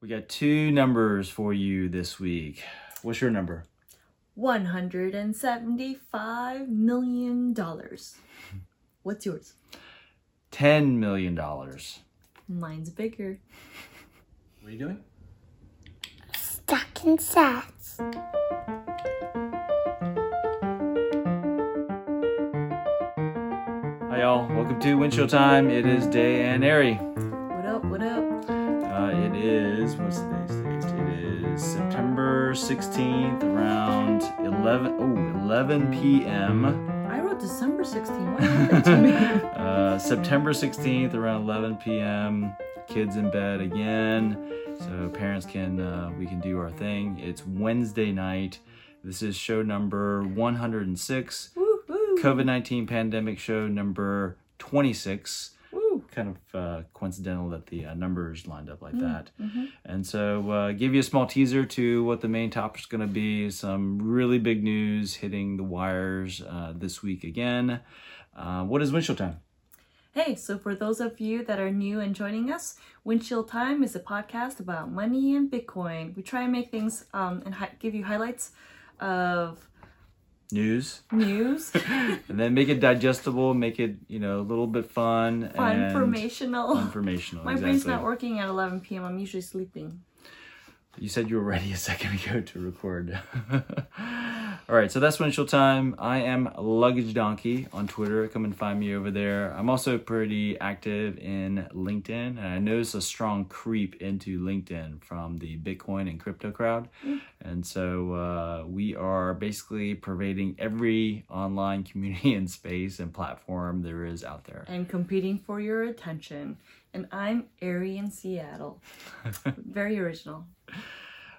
We got two numbers for you this week. What's your number? $175 million. What's yours? $10 million. Mine's bigger. What are you doing? Stacking sats. Hi, y'all. Welcome to Windshield Time. It is Day and Ari. Is, what's today's date? It is September 16th, around 11, oh, 11 p.m. I wrote December 16. What happened to me? Uh, September 16th, around 11 p.m. Kids in bed again, so parents can uh, we can do our thing. It's Wednesday night. This is show number 106, Woo, woo, COVID 19 pandemic show number 26. Kind of uh, coincidental that the uh, numbers lined up like Mm, that. mm-hmm. And so, uh, give you a small teaser to what the main topic is going to be. Some really big news hitting the wires uh, this week again. Uh, what is windshield time? Hey, so for those of you that are new and joining us, Windshield Time is a podcast about money and Bitcoin. We try and make things um, and hi- give you highlights of News. news, and then make it digestible, make it you know a little bit fun, fun, and informational. informational. My exactly. brain's not working at 11 p.m. I'm usually sleeping. You said you were ready a second ago to record. All right, so that's windshield time. I am Luggage Donkey on Twitter. Come and find me over there. I'm also pretty active in LinkedIn, and I noticed a strong creep into LinkedIn from the Bitcoin and crypto crowd. And so uh, we are basically pervading every online community and space and platform there is out there. and competing for your attention. And I'm Ari in Seattle. Very original.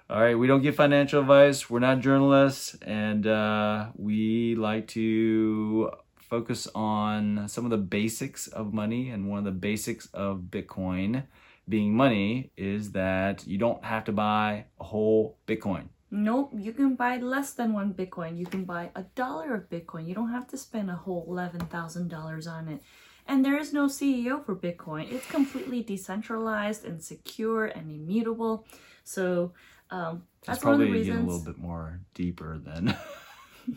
All right, we don't give financial advice. We're not journalists, and uh, we like to focus on some of the basics of money. And one of the basics of Bitcoin being money is that you don't have to buy a whole Bitcoin. Nope, you can buy less than one Bitcoin. You can buy a dollar of Bitcoin. You don't have to spend a whole $11,000 on it. And there is no CEO for Bitcoin. It's completely decentralized and secure and immutable. So um, That's that's, one of the probably getting a little bit more deeper than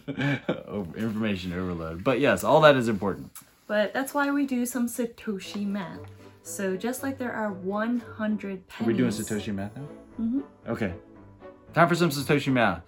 information overload. But yes, all that is important. But that's why we do some Satoshi math. So just like there are 100 Are we doing Satoshi math now? Mhm. Okay. Time for some Satoshi math.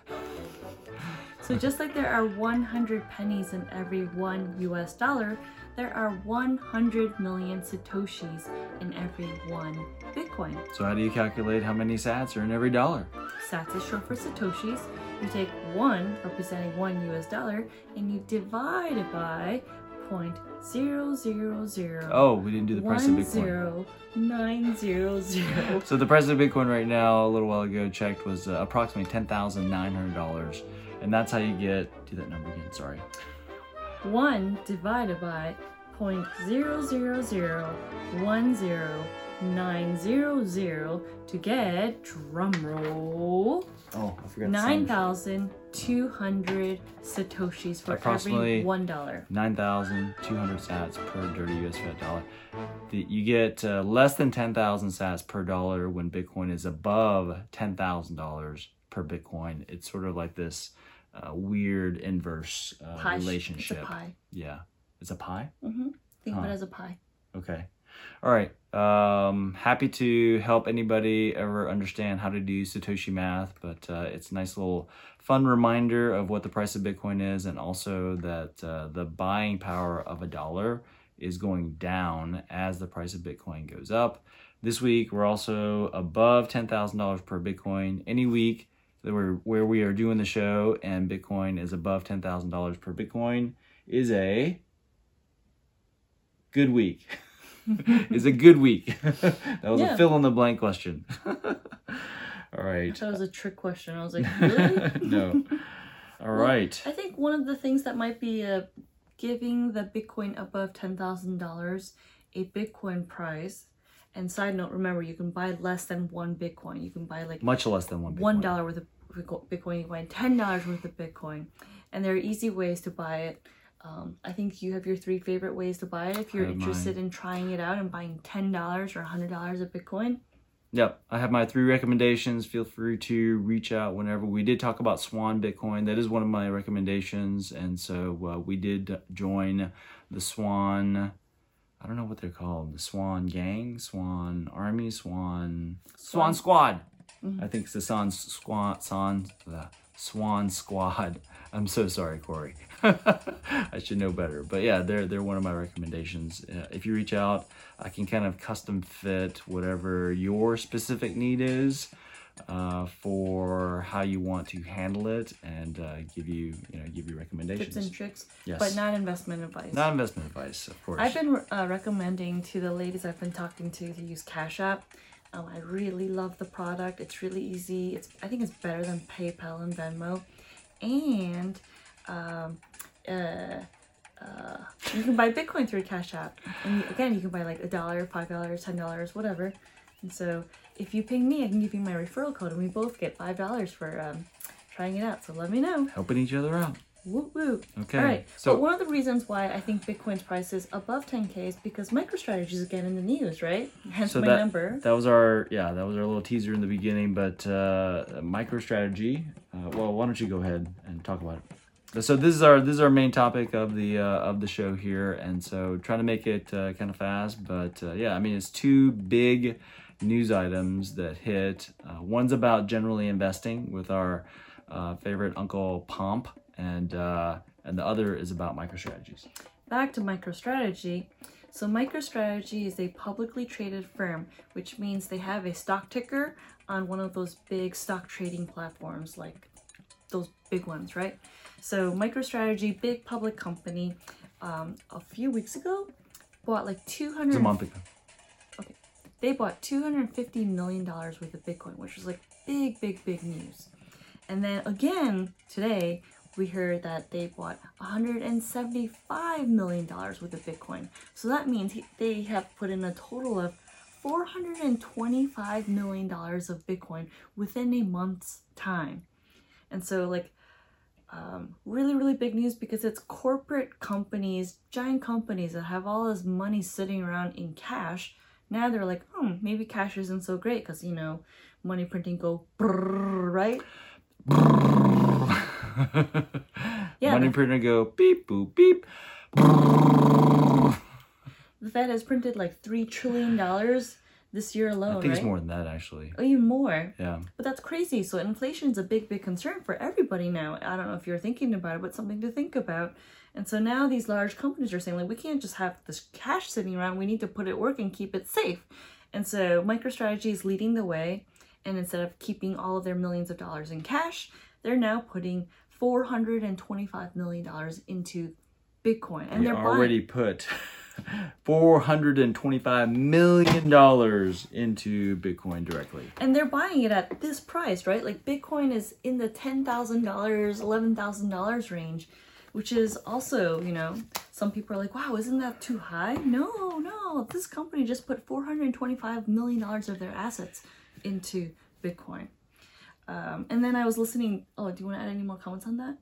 So just like there are 100 pennies in every one US dollar, there are 100 million satoshis in every one Bitcoin. So how do you calculate how many sats are in every dollar? Sats is short for satoshis. You take one representing one US dollar and you divide it by 0.000. Oh, we didn't do the price of Bitcoin. zero nine zero zero. So the price of Bitcoin right now, a little while ago, checked was uh, approximately ten thousand nine hundred dollars, and that's how you get. Do that number again. Sorry. One divided by point zero zero zero one zero nine zero zero to get drum roll Oh, I forgot. nine thousand two hundred satoshis for Approximately- every one dollar. Nine thousand two hundred sats per dirty US fiat dollar. The, you get uh, less than ten thousand sats per dollar when Bitcoin is above ten thousand dollars per Bitcoin. It's sort of like this uh, weird inverse uh, Pie. relationship. It's pie. Yeah, it's a pie. hmm Think of it as a pie. Okay. All right. Um, happy to help anybody ever understand how to do Satoshi math, but uh, it's a nice little fun reminder of what the price of Bitcoin is, and also that uh, the buying power of a dollar is going down as the price of Bitcoin goes up. This week, we're also above $10,000 per Bitcoin. Any week that we're, where we are doing the show and Bitcoin is above $10,000 per Bitcoin is a good week. is a good week. that was Yeah. a fill in the blank question. All right. it was a trick question. I was like, really? no. All right. I think one of the things that might be uh, giving the Bitcoin above ten thousand dollars a Bitcoin price. And side note, remember you can buy less than one Bitcoin. You can buy like Much less than one. one Bitcoin. dollar worth of Bitcoin. You can buy ten dollars worth of Bitcoin, and there are easy ways to buy it. Um, I think you have your three favorite ways to buy it if you're interested mine. in trying it out and buying ten dollars or hundred dollars of Bitcoin. Yep, I have my three recommendations. Feel free to reach out whenever. We did talk about Swan Bitcoin. That is one of my recommendations, and so uh, we did join the Swan. I don't know what they're called. The Swan Gang, Swan Army, Swan Swan Squad. I think it's the Swan Squad. Swan the Swan Squad. I'm so sorry, Cory. I should know better. But yeah, they're they're one of my recommendations. Uh, if you reach out, I can kind of custom fit whatever your specific need is uh, for how you want to handle it, and uh, give you you know give you recommendations. Tips and tricks, Yes. but not investment advice. Not investment advice, of course. I've been uh, recommending to the ladies I've been talking to to use Cash App. Um, I really love the product. It's really easy. It's I think it's better than PayPal and Venmo, and um, uh, uh, you can buy Bitcoin through Cash App. And you- again, you can buy like a dollar, five dollars, ten dollars, whatever. And so if you ping me, I can give you my referral code, and we both get five dollars for um, trying it out. So let me know. helping each other out. Woo woo. Okay, All right. so- but one of the reasons why I think Bitcoin's price is above 10k is because MicroStrategy is again in the news, right? Hence So my that number. that was our yeah that was our little teaser in the beginning. But uh, MicroStrategy. Uh, well, why don't you go ahead and talk about it? So this is our this is our main topic of the uh, of the show here, and so trying to make it uh, kind of fast. But uh, yeah, I mean it's two big news items that hit. Uh, one's about generally investing with our uh, favorite Uncle Pomp, and uh, and the other is about MicroStrategies. Back to MicroStrategy. So MicroStrategy is a publicly traded firm, which means they have a stock ticker on one of those big stock trading platforms, like those big ones, right? So MicroStrategy, big public company, um, a few weeks ago bought like 200 It's a month ago. Okay, they bought 250 million dollars worth of bitcoin which was like big big big news and then again today we heard that they bought 175 million dollars worth of bitcoin. So that means they have put in a total of 425 million dollars of bitcoin within a month's time. And so like um, really really big news because it's corporate companies giant companies that have all this money sitting around in cash. Now they're like hmm maybe cash isn't so great because you know money printing go brrr, right Yeah, Money printer go beep boop beep. the fed has printed like three trillion dollars this year alone I think right it's more than that actually. Oh, even more Yeah. But that's crazy. So inflation's a big, big concern for everybody now. I don't know if you're thinking about it, but something to think about. And so now these large companies are saying like we can't just have this cash sitting around. We need to put it work and keep it safe. And so MicroStrategy is leading the way. And instead of keeping all of their millions of dollars in cash, they're now putting four hundred and twenty-five million dollars into Bitcoin. And We they're already buying put four hundred and twenty-five million dollars into Bitcoin directly. and they're buying it at this price, right? Like Bitcoin is in the ten thousand dollars, eleven thousand dollars range, which is also, you know, some people are like, "Wow, isn't that too high?" No, no, this company just put four hundred twenty-five million dollars of their assets into Bitcoin. Um, and then I was listening. Oh, do you want to add any more comments on that?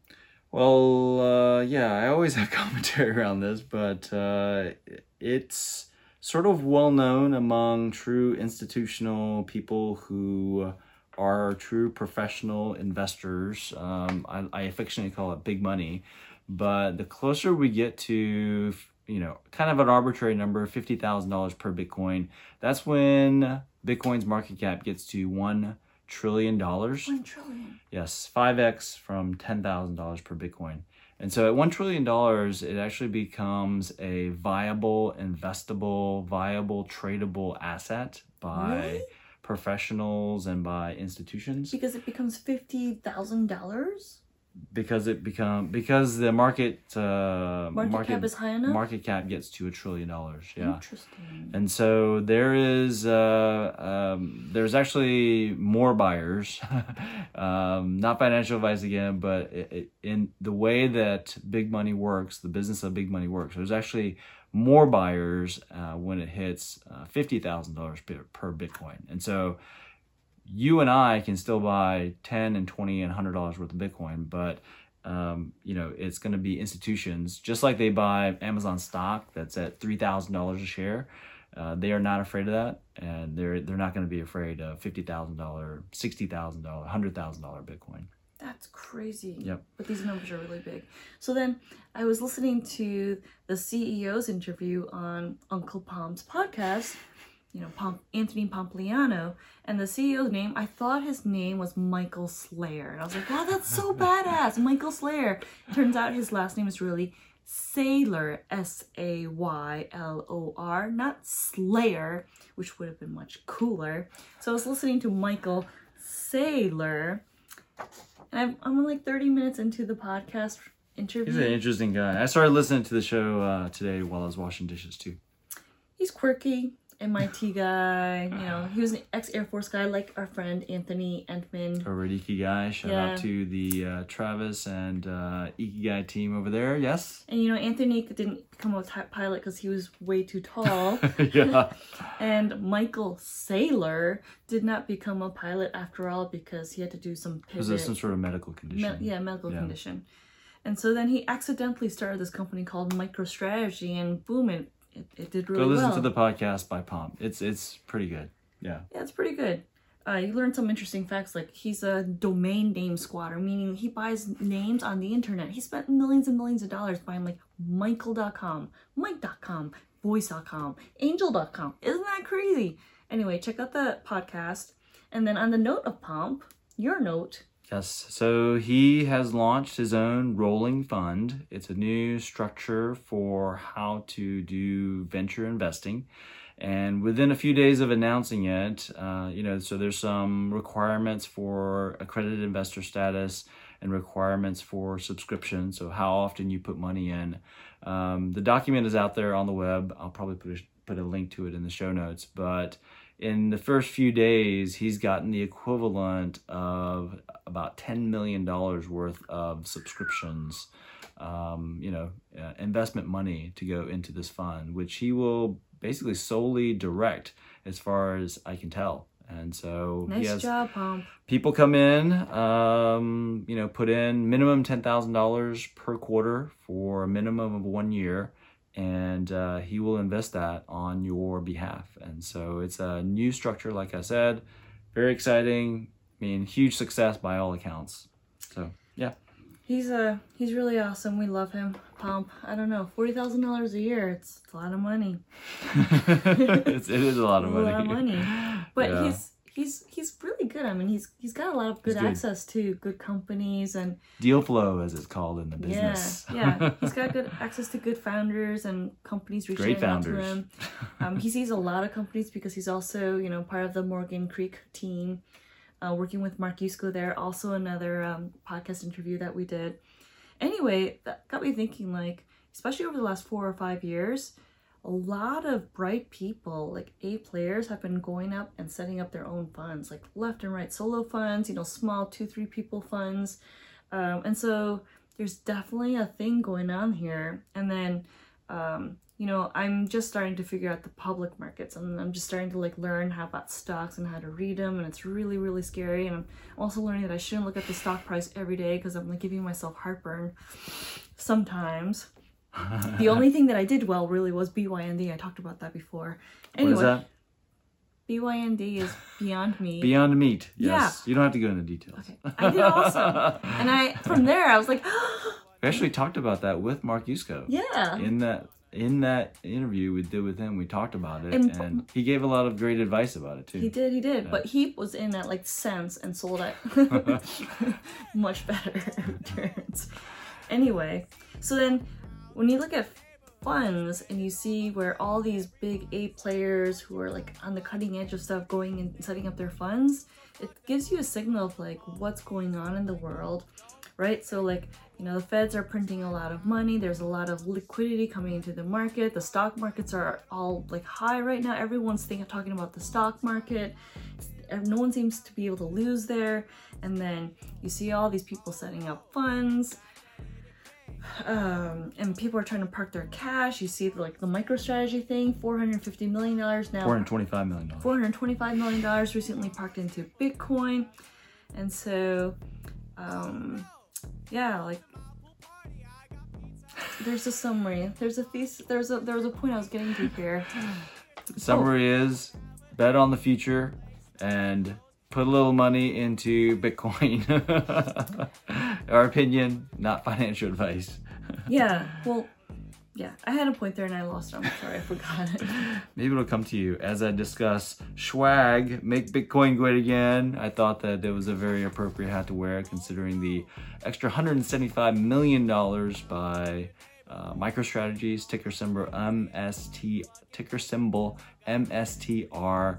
Well, uh, yeah, I always have commentary around this, but uh, it's sort of well known among true institutional people who are true professional investors. Um, I, I affectionately call it big money, but the closer we get to, you know, kind of an arbitrary number, fifty thousand dollars per Bitcoin, that's when Bitcoin's market cap gets to one trillion dollars. One trillion. Yes, 5x from $10,000 per Bitcoin. And so at $1 trillion, it actually becomes a viable, investable, viable, tradable asset by Really? professionals and by institutions Because it becomes fifty thousand dollars. Because it become because the market uh, Market, cap is high enough. market cap gets to a trillion dollars. Yeah. Interesting. And so there is, uh, um, there's actually more buyers. um, not financial advice again, but it, it, in the way that big money works, the business of big money works, there's actually more buyers uh, when it hits uh, $50,000 per, per Bitcoin. And so you and I can still buy 10 and 20 and $100 worth of Bitcoin, but um, you know, it's going to be institutions, just like they buy Amazon stock that's at $3,000 a share. Uh, they are not afraid of that, and they're they're not going to be afraid of fifty thousand dollar, sixty thousand dollar, hundred thousand dollar Bitcoin. That's crazy. Yep. But these numbers are really big. So then I was listening to the CEO's interview on Uncle Pomp's podcast, you know, Pom- Anthony Pompliano, and the CEO's name, I thought his name was Michael Slayer. And I was like, wow, that's so badass, Michael Slayer. Turns out his last name is really Saylor, S A Y L O R, not Slayer, which would have been much cooler. So I was listening to Michael Saylor, and I'm, I'm like 30 minutes into the podcast interview. He's an interesting guy. I started listening to the show uh, today while I was washing dishes too. He's quirky, MIT guy. You know, he was an ex Air Force guy, like our friend Anthony Entman. A Radiki guy. Shout Yeah. out to the uh, Travis and uh, Ikigai team over there. Yes. And you know, Anthony didn't become a pilot because he was way too tall. yeah. and Michael Saylor did not become a pilot after all because he had to do some Was pivot. there some sort of medical condition? Me- yeah, medical Yeah. condition. And so then he accidentally started this company called MicroStrategy, and boom, it, it, it did really Go listen well. to the podcast by Pomp. It's it's pretty good. Yeah. Yeah, it's pretty good. Uh, you learn some interesting facts, like he's a domain name squatter, meaning he buys names on the internet. He spent millions and millions of dollars buying like Michael.com, Mike.com, Voice.com, Angel.com. Isn't that crazy? Anyway, check out the podcast. And then on the note of Pomp, your note, Yes. So he has launched his own rolling fund. It's a new structure for how to do venture investing. And within a few days of announcing it, uh, you know, so there's some requirements for accredited investor status and requirements for subscription. So how often you put money in. Um, the document is out there on the web. I'll probably put a, put a link to it in the show notes. But in the first few days, he's gotten the equivalent of about $10 million worth of subscriptions, um, you know, uh, investment money to go into this fund, which he will basically solely direct as far as I can tell. And so nice job, Pomp. people come in, um, you know, put in minimum ten thousand dollars per quarter for a minimum of one year, and uh, he will invest that on your behalf. And so it's a new structure, like I said, very exciting. I mean, huge success by all accounts. So yeah, He's uh he's really awesome. We love him. Pomp. I don't know, forty thousand dollars a year. It's, it's a lot of money. it's, it is a lot of money. A lot of money. But Yeah. he's he's he's really good. I mean, he's he's got a lot of good, good. access to good companies and Deal flow, as it's called in the business. yeah. Yeah. he's got good access to good founders and companies reaching Great out to founders. him. Um, he sees a lot of companies because he's also you know part of the Morgan Creek team, uh, working with Mark Yusko there. Also another um, podcast interview that we did. Anyway, that got me thinking like, especially over the last four or five years, a lot of bright people, like A players, have been going up and setting up their own funds, like left and right solo funds, you know, small two, three people funds. Um, and so there's definitely a thing going on here. And then, um, you know, I'm just starting to figure out the public markets and I'm just starting to like learn how about stocks and how to read them. And it's really, really scary. And I'm also learning that I shouldn't look at the stock price every day because I'm like giving myself heartburn sometimes. The only thing that I did well really was BYND. I talked about that before. Anyway, What is that? BYND is Beyond Me. Beyond meat. Yes. You don't have to go into details. Okay. I did awesome. and I from there I was like, We actually talked about that with Mark Yusko. yeah. In that in that interview we did with him, we talked about it, And- and, he gave a lot of great advice about it too. He did, he did. But he was in at like cents and sold at much better returns. Anyway, so then when you look at funds and you see where all these big A players who are like on the cutting edge of stuff going and setting up their funds, it gives you a signal of like what's going on in the world, right? So like you know the Feds are printing a lot of money. There's a lot of liquidity coming into the market. The stock markets are all like high right now. Everyone's thinking talking about the stock market. No one seems to be able to lose there. And then you see all these people setting up funds um, and people are trying to park their cash. You see, like the MicroStrategy thing, four hundred fifty million dollars now. Four hundred twenty-five million dollars. Four hundred twenty-five million dollars recently parked into Bitcoin, and so, um, yeah, like there's a summary. There's a thesis. There's a there was a point I was getting to here. Summary is bet on the future and put a little money into Bitcoin. Our opinion, not financial advice. Yeah. Well, yeah. I had a point there and I lost it. I'm sorry. I forgot it. Maybe it'll come to you as I discuss swag, make Bitcoin great again. I thought that it was a very appropriate hat to wear considering the extra $175 million by uh, MicroStrategies, ticker symbol MST, ticker symbol MSTR.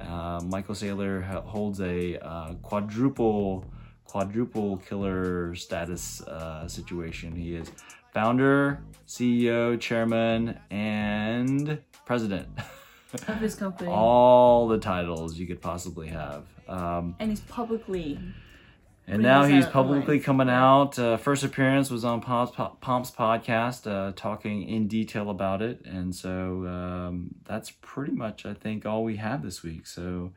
Uh, Michael Saylor holds a uh, quadruple quadruple killer status uh, situation. He is founder, CEO, chairman, and president. Of his company. All the titles you could possibly have. Um, and he's publicly. And now he's publicly coming out. Uh, first appearance was on Pomp's, Pomp's podcast, uh, talking in detail about it. And so um, that's pretty much, I think, all we have this week. So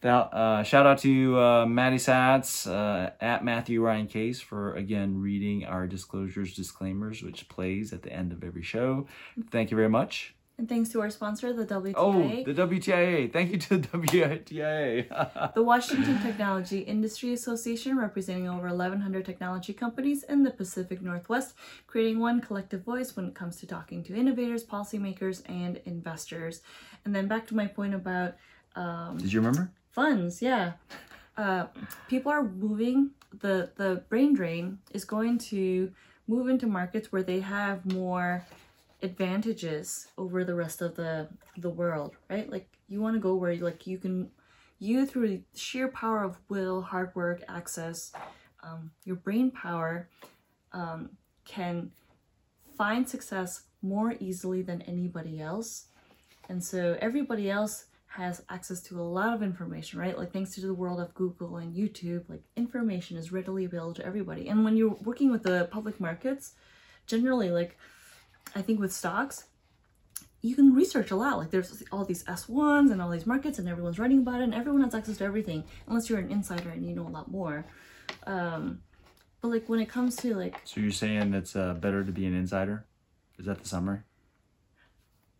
that, uh, shout out to uh, Maddie Satz uh, at Matthew Ryan Case for, again, reading our disclosures, disclaimers, which plays at the end of every show. Thank you very much. And thanks to our sponsor, the WTA. Oh, the WTIA. Thank you to the WTIA. The Washington Technology Industry Association, representing over 1,100 technology companies in the Pacific Northwest, creating one collective voice when it comes to talking to innovators, policymakers, and investors. And then back to my point about Um, Did you remember? funds, yeah. Uh, people are moving, the, the brain drain is going to move into markets where they have more advantages over the rest of the the world right? Like you want to go where like you can you through sheer power of will hard work access um, your brain power um, can find success more easily than anybody else. And so everybody else has access to a lot of information right? Like thanks to the world of google and youtube like information is readily available to everybody. And when you're working with the public markets generally like I think with stocks, you can research a lot. Like there's all these S1s and all these markets, and everyone's writing about it, and everyone has access to everything, unless you're an insider and you know a lot more. Um, but like when it comes to like, So you're saying it's uh, better to be an insider? Is that the summary?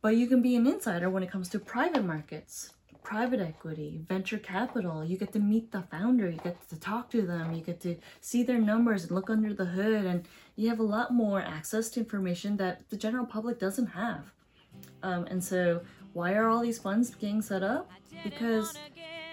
but you can be an insider when it comes to private markets, private equity, venture capital. You get to meet the founder, you get to talk to them, you get to see their numbers and look under the hood, and you have a lot more access to information that the general public doesn't have. Um, and so, why are all these funds getting set up? Because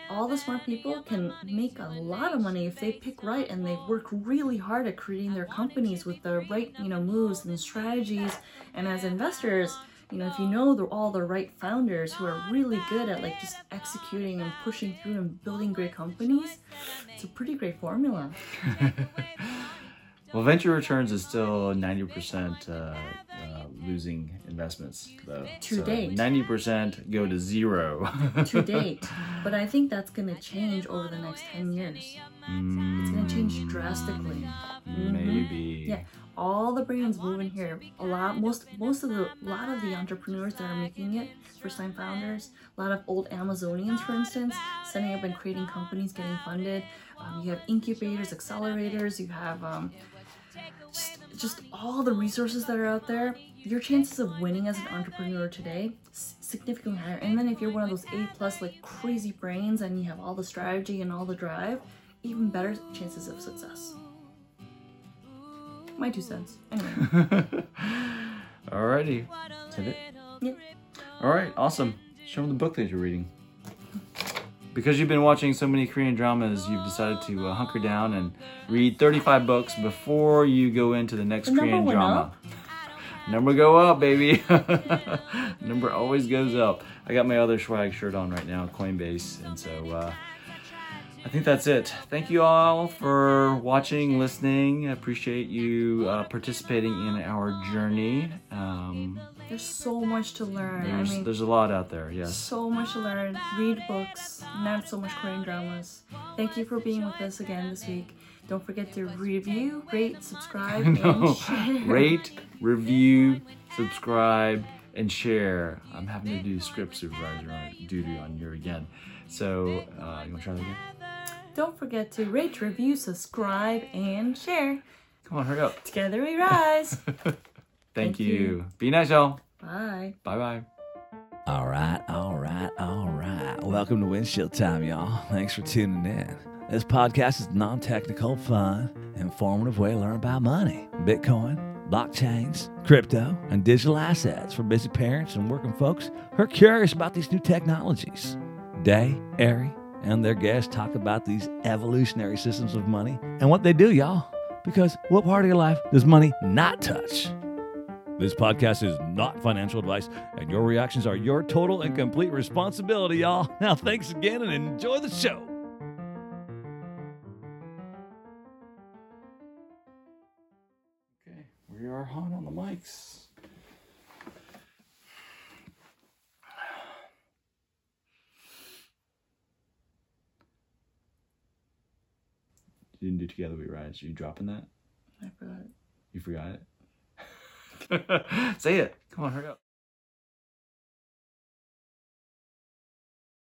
all the smart people can make a lot of money if they pick right and they work really hard at creating their companies with the right, you know, moves and strategies. And as investors, you know, if you know the, all the right founders who are really good at like just executing and pushing through and building great companies, it's a pretty great formula. Well, venture returns is still 90% uh, uh, losing investments, though. To date. 90% go to zero. to date. But I think that's going to change over the next 10 years. It's going to change drastically. Maybe. Yeah, all the brands moving here. A lot, most, most of the, lot of the entrepreneurs that are making it, first-time founders, a lot of old Amazonians, for instance, setting up and creating companies, getting funded. Um, you have incubators, accelerators. You have um, just, just all the resources that are out there. Your chances of winning as an entrepreneur today significantly higher. And then if you're one of those A plus like crazy brains and you have all the strategy and all the drive, even better chances of success. My two cents. Anyway. Alrighty. Is that it? Yeah. All right, awesome. Show them the book that you're reading. Because you've been watching so many Korean dramas, you've decided to uh, hunker down and read 35 books before you go into the next The Korean drama. up. Number go up, baby. number always goes up. I got my other swag shirt on right now, Coinbase, and so uh, I think that's it. Thank you all for watching, listening. I appreciate you uh, participating in our journey. Um, There's so much to learn. there's, I mean, there's a lot out there, yes. so much to learn. Read books, not so much Korean dramas. Thank you for being with us again this week. Don't forget to review, rate, subscribe, no, and share. rate, review, subscribe, and share. I'm having to do script supervisor duty on you again. So, uh, you want to try that again? Don't forget to rate, review, subscribe, and share. Come on, hurry up. Together we rise. Thank, Thank you. you. Be nice, y'all. Bye. Bye bye. All right, all right, all right. Welcome to Windshield Time, y'all. Thanks for tuning in. This podcast is non technical, fun, informative way to learn about money, Bitcoin, blockchains, crypto, and digital assets for busy parents and working folks who are curious about these new technologies. Day, Ari, and their guests talk about these evolutionary systems of money and what they do, y'all. Because what part of your life does money not touch? This podcast is not financial advice, and your reactions are your total and complete responsibility, y'all. Now, thanks again and enjoy the show. Okay, we are hot on the mics. Didn't do together we rise. Are you dropping that? I forgot. You forgot it? Say it. Come on, hurry up.